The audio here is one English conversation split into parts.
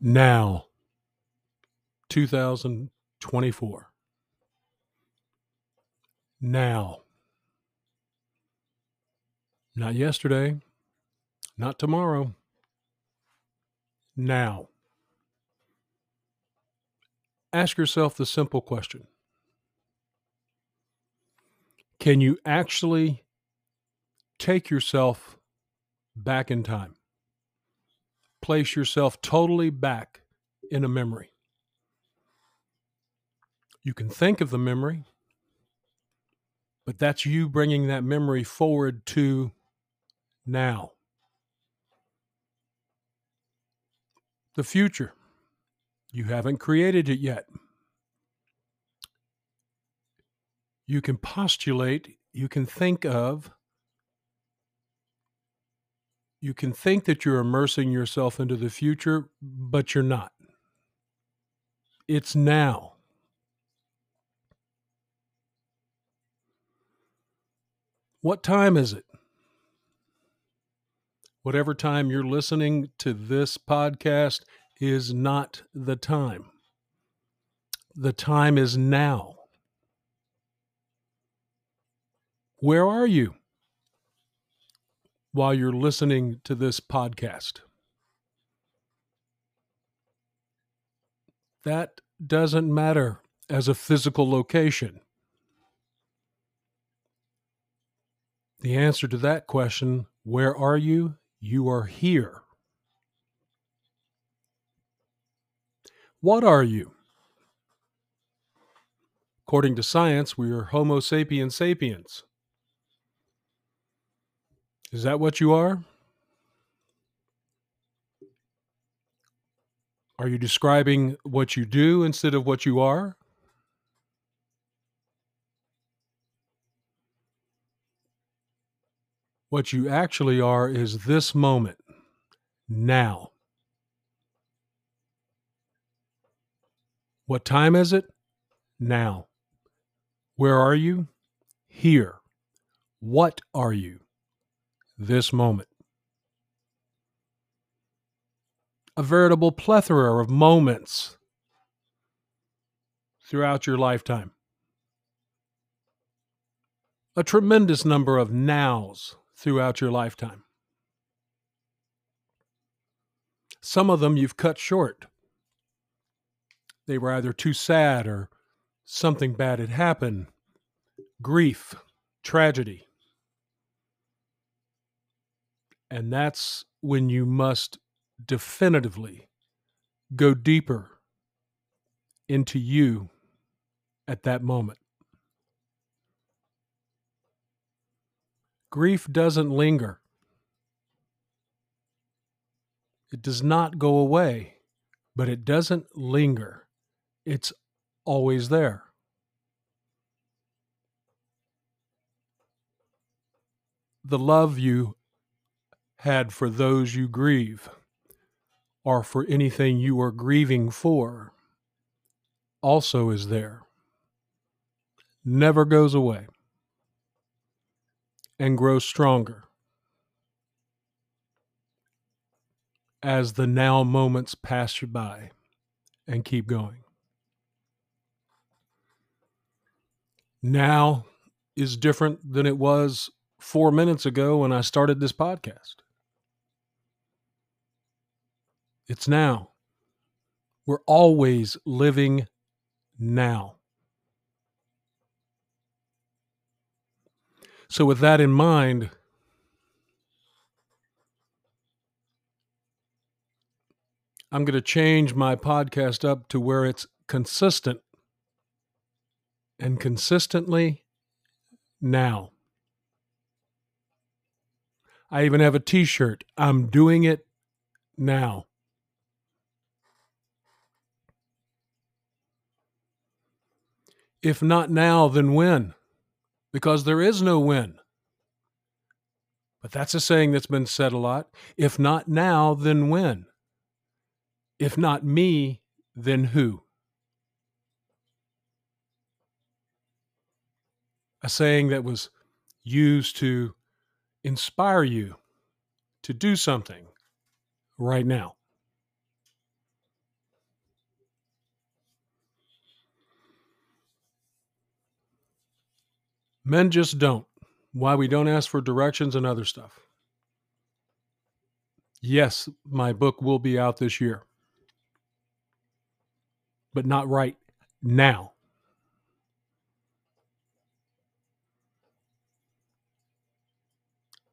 now. 2024 now. Not yesterday. Not tomorrow. Now. Ask yourself the simple question. Can you actually take yourself back in time place yourself totally back in a memory. You can think of the memory, but that's you bringing that memory forward to now. The future. You haven't created it yet. You can postulate, you can think of you can think that you're immersing yourself into the future, but you're not. It's now. What time is it? Whatever time you're listening to this podcast is not the time. The time is now. Where are you? While you're listening to this podcast. That doesn't matter as a physical location. The answer to that question, where are you? You are here. What are you? According to science, we are Homo sapiens sapiens. Is that what you are? Are you describing what you do instead of what you are? What you actually are is this moment, now. What time is it? Now. Where are you? Here. What are you? This moment. A veritable plethora of moments throughout your lifetime. A tremendous number of nows throughout your lifetime. Some of them you've cut short. They were either too sad or something bad had happened, grief, tragedy. And that's when you must definitively go deeper into you at that moment. Grief doesn't linger. It does not go away, but it doesn't linger. It's always there. The love you had for those you grieve, or for anything you are grieving for, also is there, never goes away, and grows stronger as the now moments pass you by and keep going. Now is different than it was four minutes ago when I started this podcast. It's now. We're always living now. So, with that in mind, I'm going to change my podcast up to where it's consistent and consistently now. I even have a t shirt. I'm doing it now. If not now, then when? Because there is no when. But that's a saying that's been said a lot. If not now, then when? If not me, then who? A saying that was used to inspire you to do something right now. Men just don't. Why we don't ask for directions and other stuff. Yes, my book will be out this year, but not right now.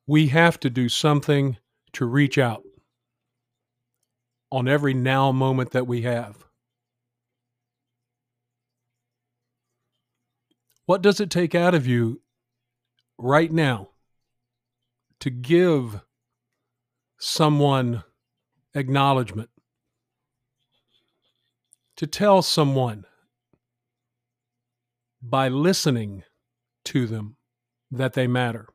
We have to do something to reach out on every now moment that we have. What does it take out of you right now to give someone acknowledgement? To tell someone by listening to them that they matter.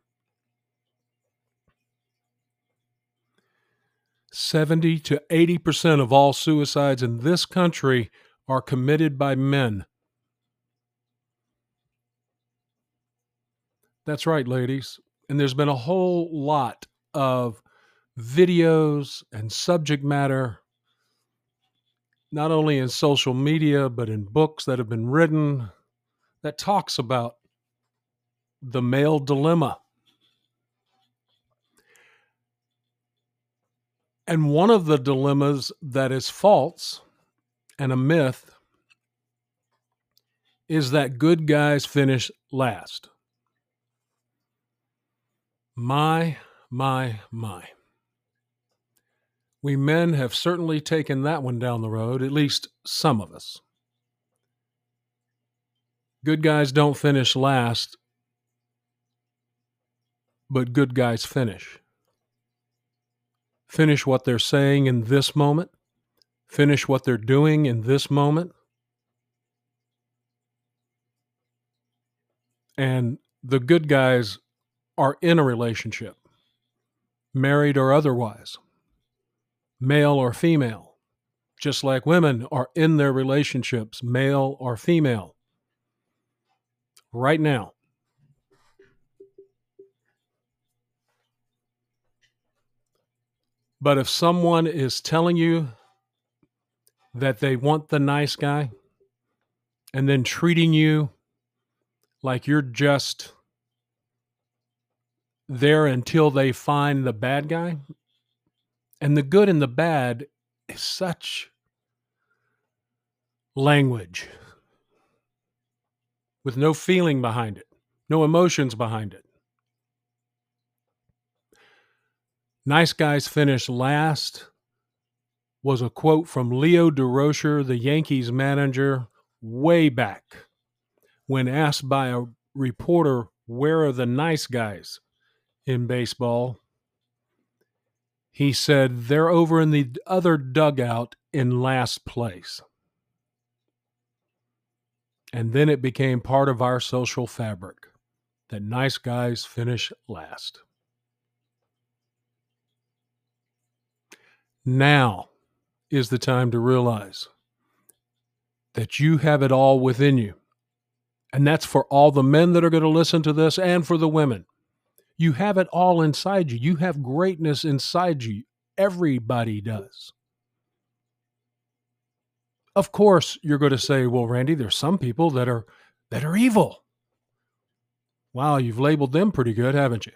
70 to 80% of all suicides in this country are committed by men. That's right, ladies. And there's been a whole lot of videos and subject matter, not only in social media, but in books that have been written that talks about the male dilemma. And one of the dilemmas that is false and a myth is that good guys finish last. My, my, my. We men have certainly taken that one down the road, at least some of us. Good guys don't finish last, but good guys finish finish what they're saying in this moment, finish what they're doing in this moment. And the good guys are in a relationship, married or otherwise, male or female, just like women are in their relationships, male or female, right now. But if someone is telling you that they want the nice guy and then treating you like you're just there until they find the bad guy, and the good and the bad is such language with no feeling behind it, no emotions behind it. Nice guys finish last was a quote from Leo Durocher, the Yankees manager, way back when asked by a reporter, Where are the nice guys in baseball? He said, They're over in the other dugout in last place. And then it became part of our social fabric that nice guys finish last. Now is the time to realize that you have it all within you. And that's for all the men that are going to listen to this and for the women. You have it all inside you. You have greatness inside you. Everybody does. Of course, you're going to say, "Well, Randy, there's some people that are that are evil." Wow, you've labeled them pretty good, haven't you?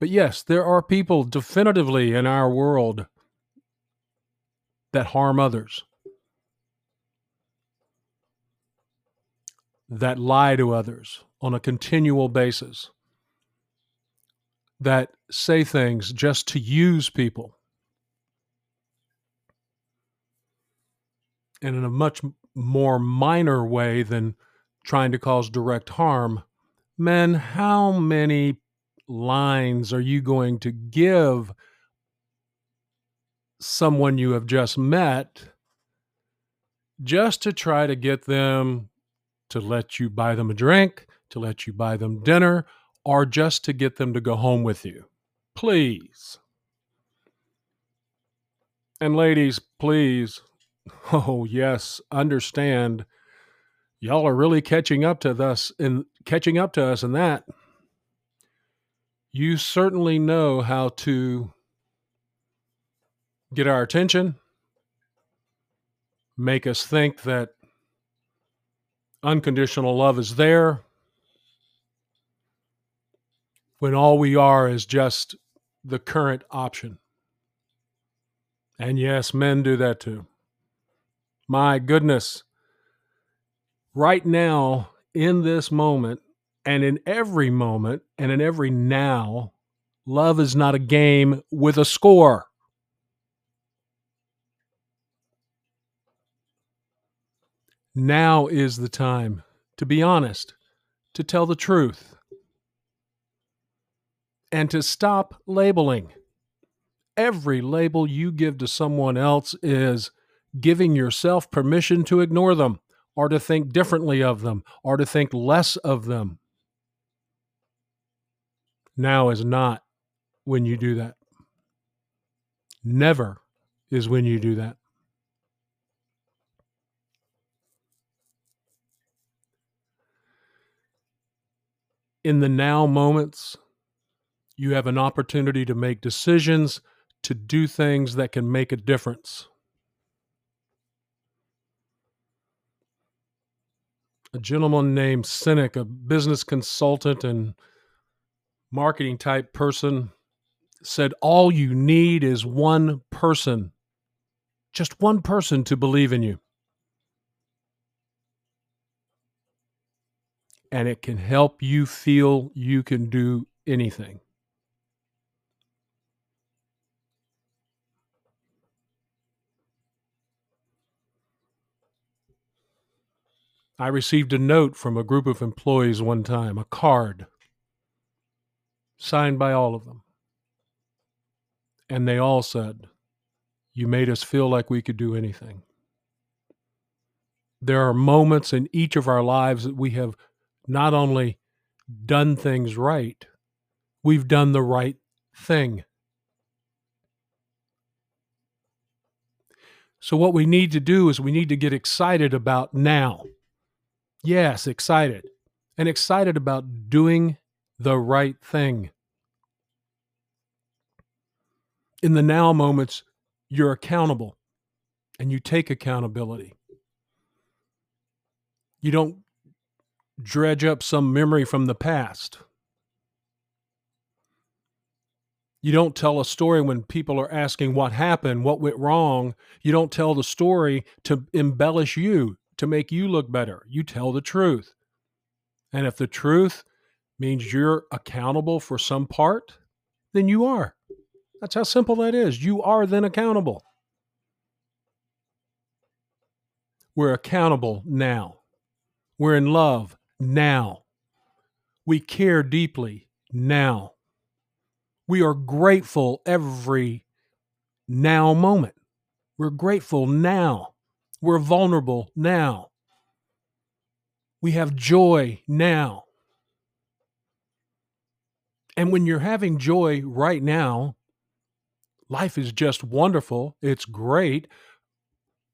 But yes, there are people definitively in our world that harm others, that lie to others on a continual basis, that say things just to use people. And in a much more minor way than trying to cause direct harm, men, how many lines are you going to give someone you have just met just to try to get them to let you buy them a drink, to let you buy them dinner, or just to get them to go home with you? Please. And ladies, please, oh yes, understand y'all are really catching up to us in catching up to us in that you certainly know how to get our attention, make us think that unconditional love is there, when all we are is just the current option. And yes, men do that too. My goodness. Right now, in this moment, and in every moment, and in every now, love is not a game with a score. Now is the time to be honest, to tell the truth, and to stop labeling. Every label you give to someone else is giving yourself permission to ignore them or to think differently of them or to think less of them. Now is not when you do that. Never is when you do that. in the now moments, you have an opportunity to make decisions, to do things that can make a difference. A gentleman named Sinek, a business consultant and marketing type person, said, All you need is one person, just one person to believe in you. and it can help you feel you can do anything. I received a note from a group of employees one time, a card signed by all of them. And they all said, You made us feel like we could do anything. There are moments in each of our lives that we have not only done things right, we've done the right thing. So, what we need to do is we need to get excited about now. Yes, excited. And excited about doing the right thing. In the now moments, you're accountable and you take accountability. You don't dredge up some memory from the past. You don't tell a story when people are asking what happened, what went wrong. You don't tell the story to embellish you, to make you look better. You tell the truth. And if the truth means you're accountable for some part, then you are. That's how simple that is. You are then accountable. We're accountable now. We're in love now. We care deeply now. We are grateful every now moment. We're grateful now. We're vulnerable now. We have joy now. And when you're having joy right now, life is just wonderful. It's great.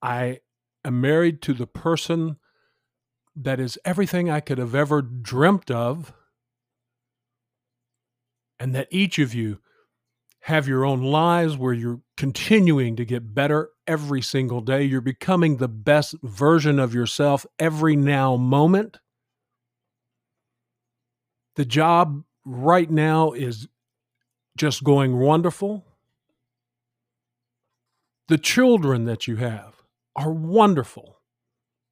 I am married to the person that is everything I could have ever dreamt of, and that each of you have your own lives where you're continuing to get better every single day. You're becoming the best version of yourself every now moment. The job right now is just going wonderful. The children that you have are wonderful.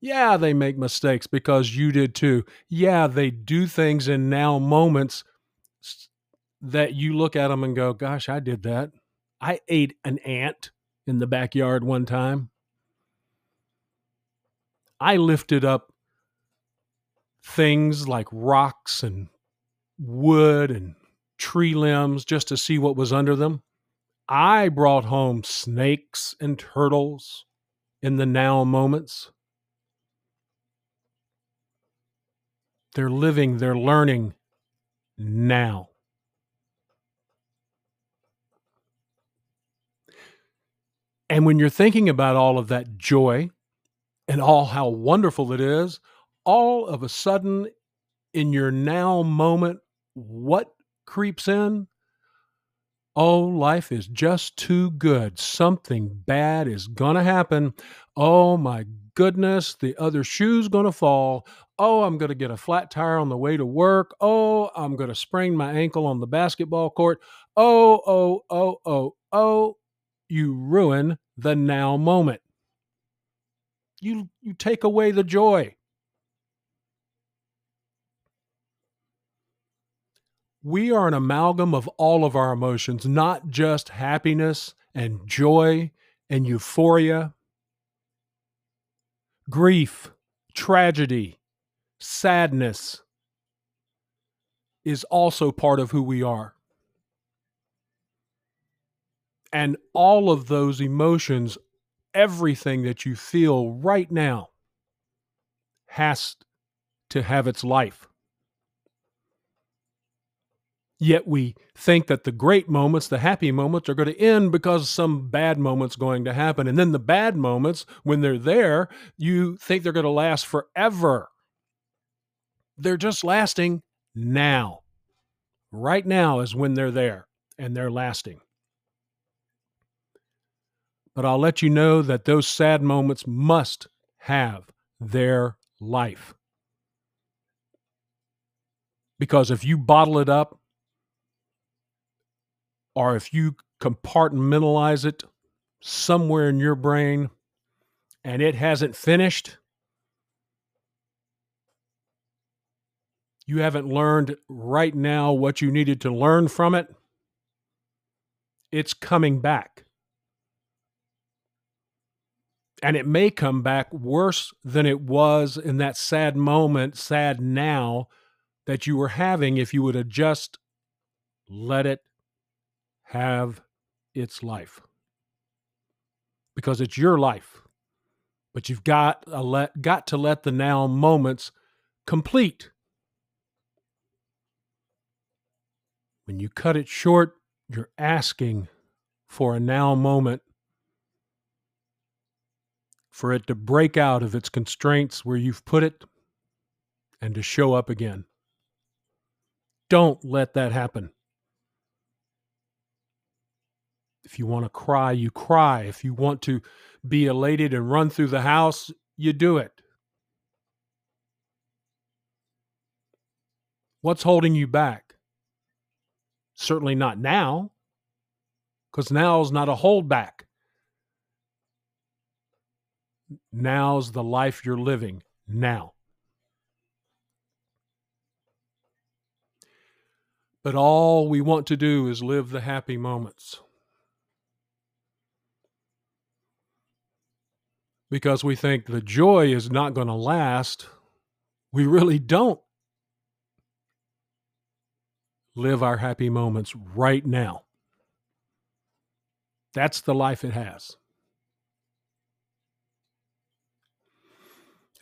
Yeah, they make mistakes because you did too. Yeah, they do things in now moments that you look at them and go, gosh, I did that. I ate an ant in the backyard one time. I lifted up things like rocks and wood and tree limbs just to see what was under them. I brought home snakes and turtles in the now moments. They're living, they're learning now. And when you're thinking about all of that joy and all how wonderful it is, all of a sudden in your now moment, what creeps in? Oh, life is just too good. Something bad is going to happen. Oh, my goodness, the other shoe's going to fall. Oh, I'm going to get a flat tire on the way to work. Oh, I'm going to sprain my ankle on the basketball court. Oh, oh, oh, oh, oh. You ruin the now moment. You, you take away the joy. we are an amalgam of all of our emotions, not just happiness and joy and euphoria, grief, tragedy, sadness is also part of who we are. And all of those emotions, everything that you feel right now, has to have its life. Yet we think that the great moments, the happy moments, are going to end because some bad moment's going to happen. And then the bad moments, when they're there, you think they're going to last forever. They're just lasting now. Right now is when they're there and they're lasting. But I'll let you know that those sad moments must have their life. Because if you bottle it up, or if you compartmentalize it somewhere in your brain and it hasn't finished, you haven't learned right now what you needed to learn from it, it's coming back. And it may come back worse than it was in that sad moment, sad now that you were having if you would have just let it have its life because it's your life. But you've got a let, got to let the now moments complete. When you cut it short, you're asking for a now moment for it to break out of its constraints where you've put it and to show up again. Don't let that happen. If you want to cry, you cry. If you want to be elated and run through the house, you do it. What's holding you back? Certainly not now, because now is not a holdback. Now's the life you're living now. But all we want to do is live the happy moments. because we think the joy is not going to last, we really don't live our happy moments right now. That's the life it has.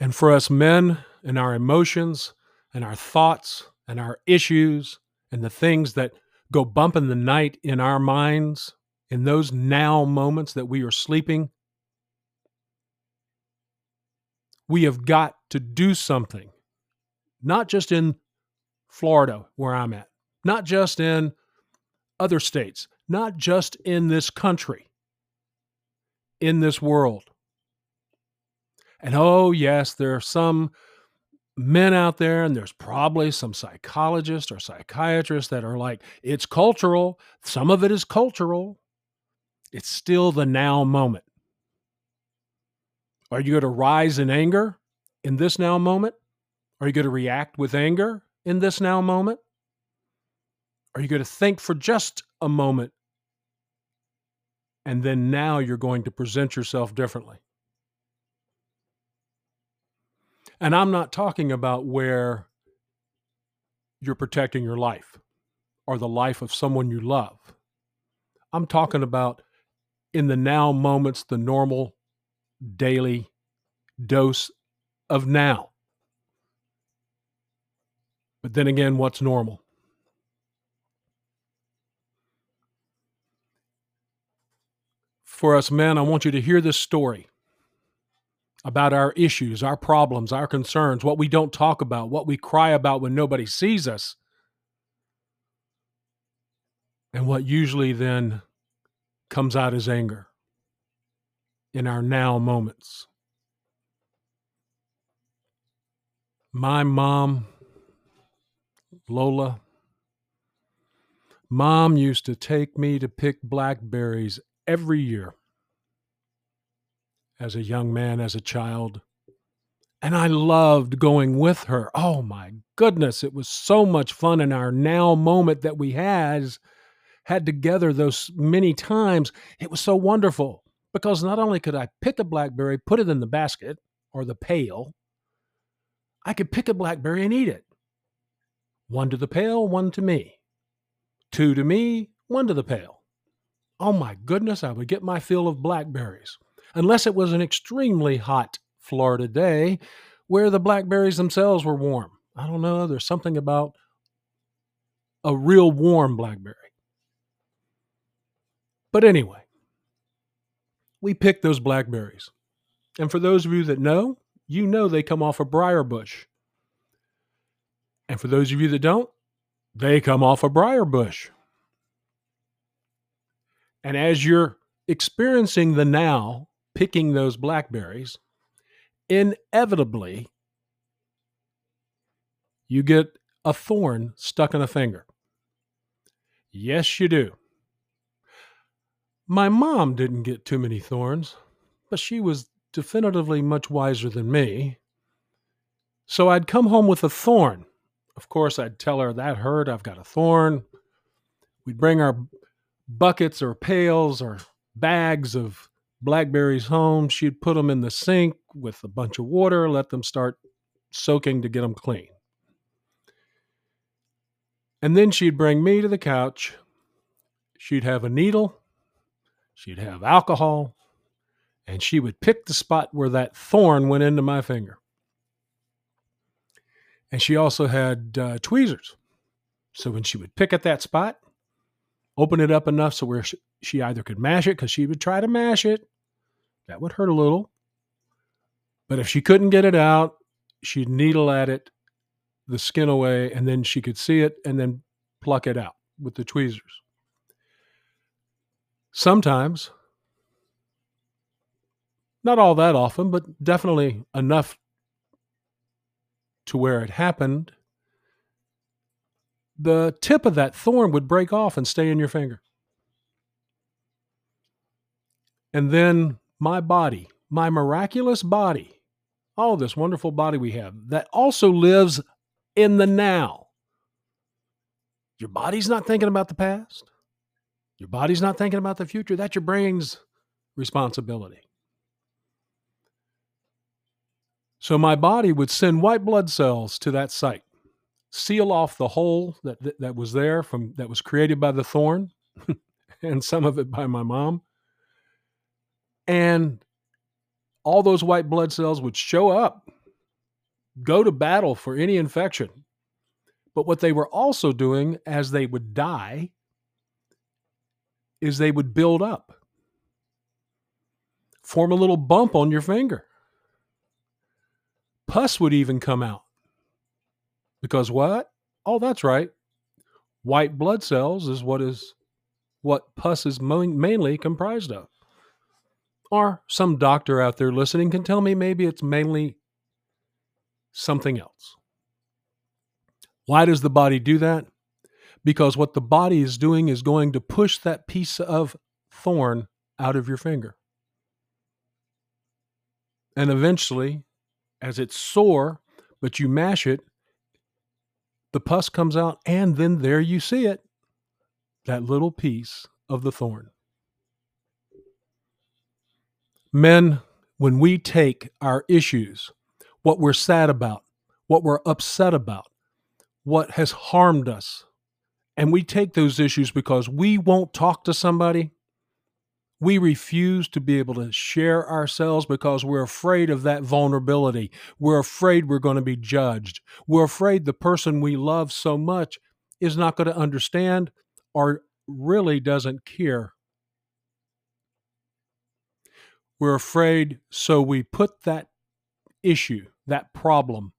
And for us men and our emotions and our thoughts and our issues and the things that go bump in the night in our minds, in those now moments that we are sleeping, we have got to do something, not just in Florida, where I'm at, not just in other states, not just in this country, in this world. And oh, yes, there are some men out there, and there's probably some psychologists or psychiatrists that are like, it's cultural. Some of it is cultural. It's still the now moment. Are you going to rise in anger in this now moment? Are you going to react with anger in this now moment? Are you going to think for just a moment and then now you're going to present yourself differently? And I'm not talking about where you're protecting your life or the life of someone you love. I'm talking about in the now moments, the normal daily dose of now. But then again, what's normal? For us men, I want you to hear this story about our issues, our problems, our concerns, what we don't talk about, what we cry about when nobody sees us. And what usually then comes out as anger in our now moments. My mom, Lola, mom used to take me to pick blackberries every year as a young man, as a child. And I loved going with her. Oh my goodness, it was so much fun in our now moment that we has had together those many times. It was so wonderful because not only could I pick a blackberry, put it in the basket or the pail, I could pick a blackberry and eat it. One to the pail, one to me. Two to me, one to the pail. Oh my goodness, I would get my fill of blackberries. Unless it was an extremely hot Florida day where the blackberries themselves were warm. I don't know, there's something about a real warm blackberry. But anyway, we picked those blackberries. And for those of you that know, you know they come off a briar bush. And for those of you that don't, they come off a briar bush. And as you're experiencing the now, picking those blackberries, inevitably you get a thorn stuck in a finger. Yes, you do. My mom didn't get too many thorns, but she was definitively much wiser than me. So I'd come home with a thorn. Of course, I'd tell her that hurt, I've got a thorn. We'd bring our buckets or pails or bags of blackberries home. She'd put them in the sink with a bunch of water, let them start soaking to get them clean. And then she'd bring me to the couch. She'd have a needle, she'd have alcohol, and she would pick the spot where that thorn went into my finger. And she also had uh, tweezers. So when she would pick at that spot, open it up enough so where she, either could mash it because she would try to mash it, that would hurt a little. But if she couldn't get it out, she'd needle at it, the skin away, and then she could see it and then pluck it out with the tweezers. Sometimes, not all that often, but definitely enough to where it happened, the tip of that thorn would break off and stay in your finger. And then my body, my miraculous body, all this wonderful body we have that also lives in the now. Your body's not thinking about the past. Your body's not thinking about the future. That's your brain's responsibility. So my body would send white blood cells to that site, seal off the hole that, that, that was there from that was created by the thorn, and some of it by my mom. And all those white blood cells would show up, go to battle for any infection. But what they were also doing as they would die is they would build up, form a little bump on your finger. Pus would even come out. Because what? Oh, that's right. White blood cells is what is what pus is mainly comprised of. Or some doctor out there listening can tell me maybe it's mainly something else. Why does the body do that? Because what the body is doing is going to push that piece of thorn out of your finger. And eventually, as it's sore, but you mash it, the pus comes out, and then there you see it that little piece of the thorn. Men, when we take our issues, what we're sad about, what we're upset about, what has harmed us, and we take those issues because we won't talk to somebody, we refuse to be able to share ourselves because we're afraid of that vulnerability. We're afraid we're going to be judged. We're afraid the person we love so much is not going to understand or really doesn't care we're afraid, so we put that issue, that problem,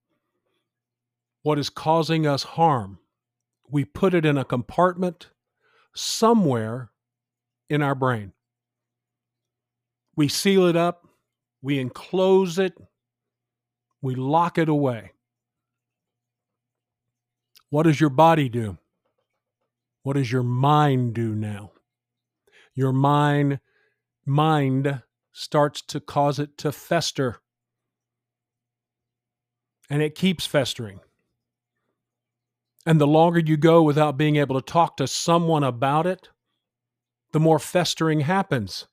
what is causing us harm, we put it in a compartment somewhere in our brain. We seal it up, we enclose it, we lock it away. What does your body do? What does your mind do now? Your mind mind starts to cause it to fester. And it keeps festering. And the longer you go without being able to talk to someone about it, the more festering happens.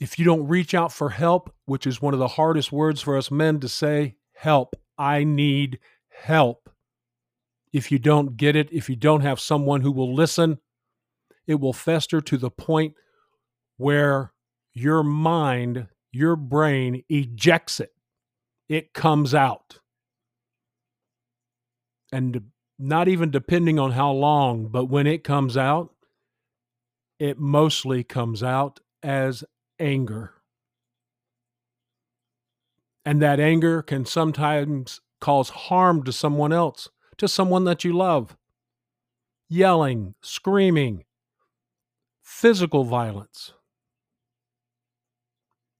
If you don't reach out for help, which is one of the hardest words for us men to say, help, I need help. If you don't get it, if you don't have someone who will listen, it will fester to the point where your mind, your brain ejects it. It comes out. And not even depending on how long, but when it comes out, it mostly comes out as anger. And that anger can sometimes cause harm to someone else, to someone that you love. Yelling, screaming, physical violence.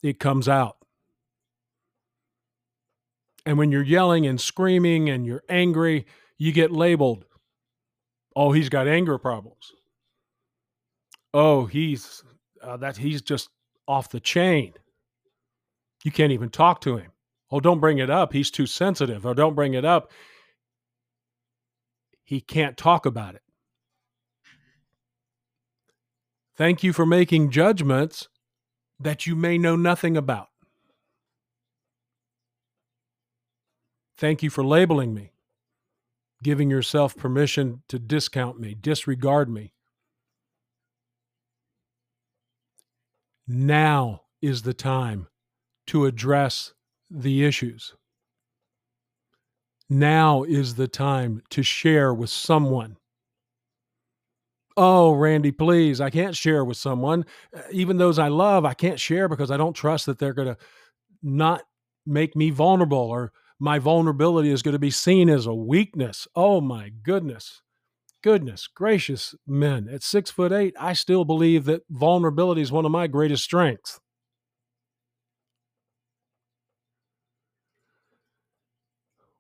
It comes out. And when you're yelling and screaming and you're angry, you get labeled. Oh, he's got anger problems. Oh, he's uh, that he's just off the chain. You can't even talk to him. Oh, don't bring it up. He's too sensitive. Or don't bring it up. He can't talk about it. Thank you for making judgments that you may know nothing about. Thank you for labeling me, giving yourself permission to discount me, disregard me. Now is the time to address the issues. Now is the time to share with someone. Oh, Randy, please, I can't share with someone. Uh, even those I love, I can't share because I don't trust that they're going to not make me vulnerable or my vulnerability is going to be seen as a weakness. Oh, my goodness. Goodness gracious, men. At six foot eight, I still believe that vulnerability is one of my greatest strengths.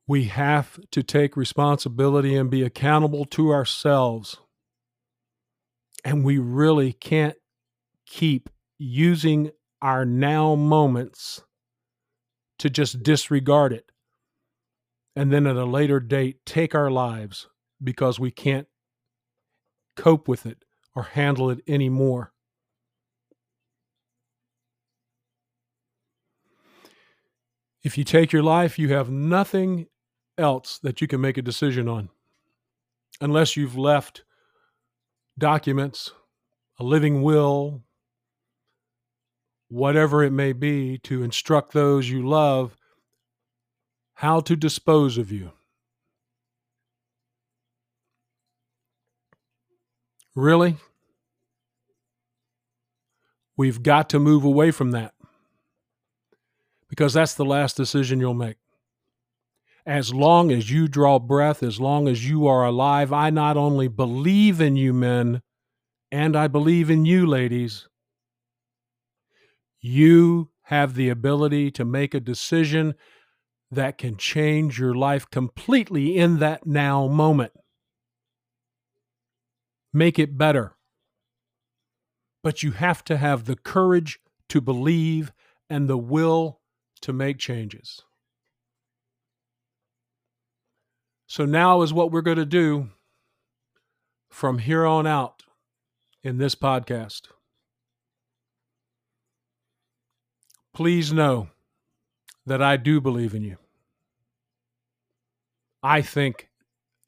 We have to take responsibility and be accountable to ourselves. And we really can't keep using our now moments to just disregard it and then at a later date take our lives because we can't cope with it or handle it anymore. If you take your life, you have nothing else that you can make a decision on unless you've left documents, a living will, whatever it may be, to instruct those you love how to dispose of you. Really? We've got to move away from that because that's the last decision you'll make. As long as you draw breath, as long as you are alive, I not only believe in you, men, and I believe in you, ladies. You have the ability to make a decision that can change your life completely in that now moment. Make it better. But you have to have the courage to believe and the will to make changes. So now is what we're going to do from here on out in this podcast. Please know that I do believe in you. I think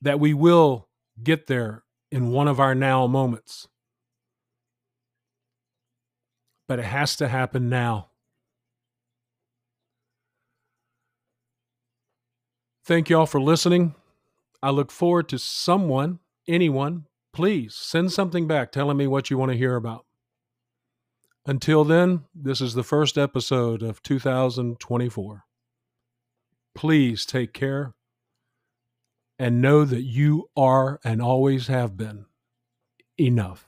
that we will get there in one of our now moments. But it has to happen now. Thank you all for listening. I look forward to someone, anyone, please send something back telling me what you want to hear about. Until then, this is the first episode of 2024. Please take care and know that you are and always have been enough.